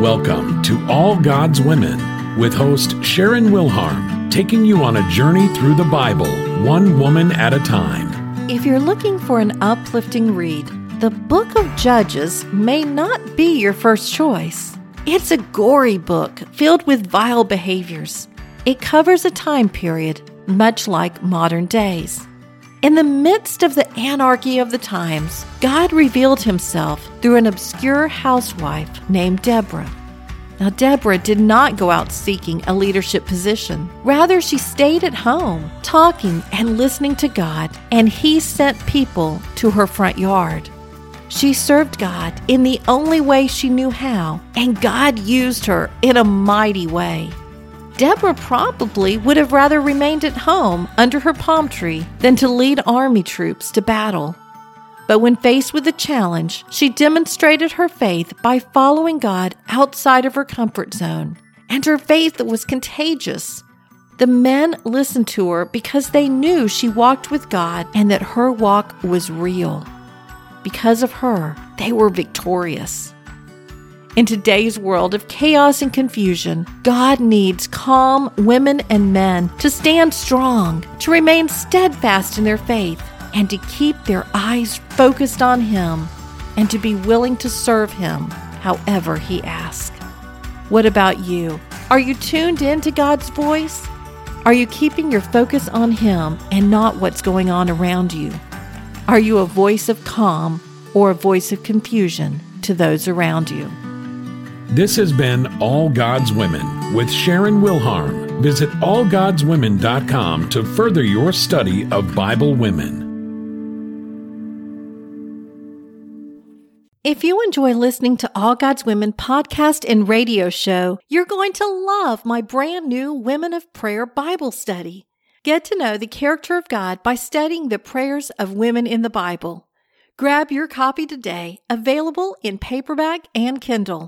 Welcome to All God's Women with host Sharon Wilharm, taking you on a journey through the Bible, one woman at a time. If you're looking for an uplifting read, the book of Judges may not be your first choice. It's a gory book filled with vile behaviors. It covers a time period much like modern days. In the midst of the anarchy of the times, God revealed himself through an obscure housewife named Deborah. Now, Deborah did not go out seeking a leadership position. Rather, she stayed at home, talking and listening to God, and He sent people to her front yard. She served God in the only way she knew how, and God used her in a mighty way. Deborah probably would have rather remained at home under her palm tree than to lead army troops to battle. But when faced with a challenge, she demonstrated her faith by following God outside of her comfort zone. And her faith was contagious. The men listened to her because they knew she walked with God and that her walk was real. Because of her, they were victorious. In today's world of chaos and confusion, God needs calm women and men to stand strong, to remain steadfast in their faith, and to keep their eyes focused on Him, and to be willing to serve Him however He asks. What about you? Are you tuned in to God's voice? Are you keeping your focus on Him and not what's going on around you? Are you a voice of calm or a voice of confusion to those around you? This has been All God's Women with Sharon Wilharm. Visit allgodswomen.com to further your study of Bible women. If you enjoy listening to All God's Women podcast and radio show, you're going to love my brand new Women of Prayer Bible study. Get to know the character of God by studying the prayers of women in the Bible. Grab your copy today, available in paperback and Kindle.